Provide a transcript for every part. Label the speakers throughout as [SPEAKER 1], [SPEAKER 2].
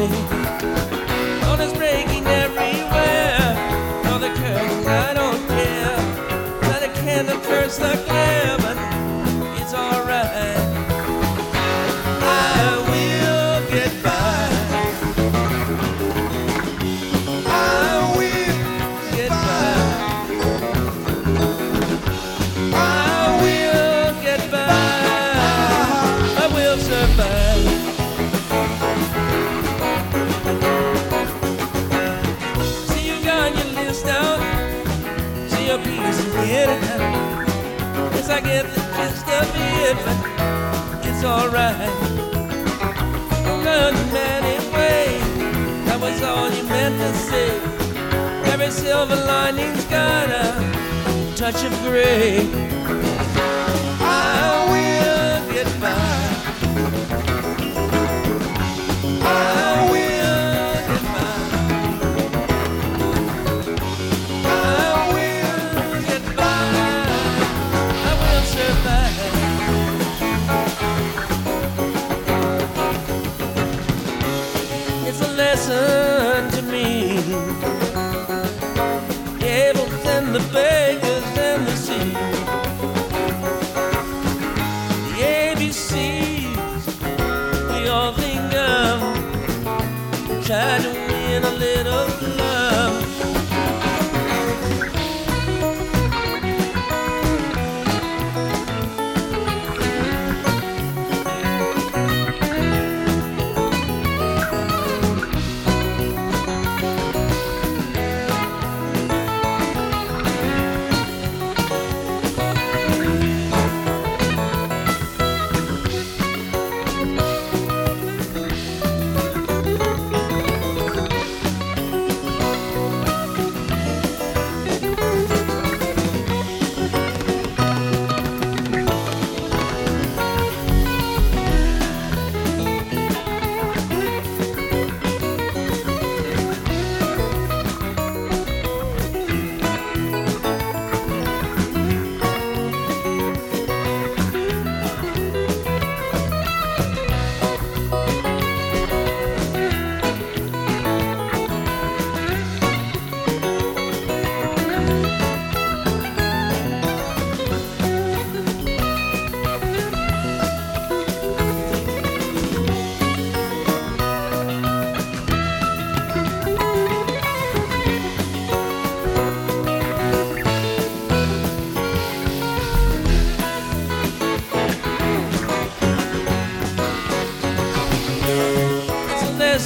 [SPEAKER 1] morning. Breaking everywhere. The I don't care. The candle. your peace anytime. Yes, I get the gist of it, but it's alright. Learning anyway, that was all you meant to say. Every silver lining's got a touch of gray. listen to me. gables and the.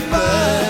[SPEAKER 1] goodbye.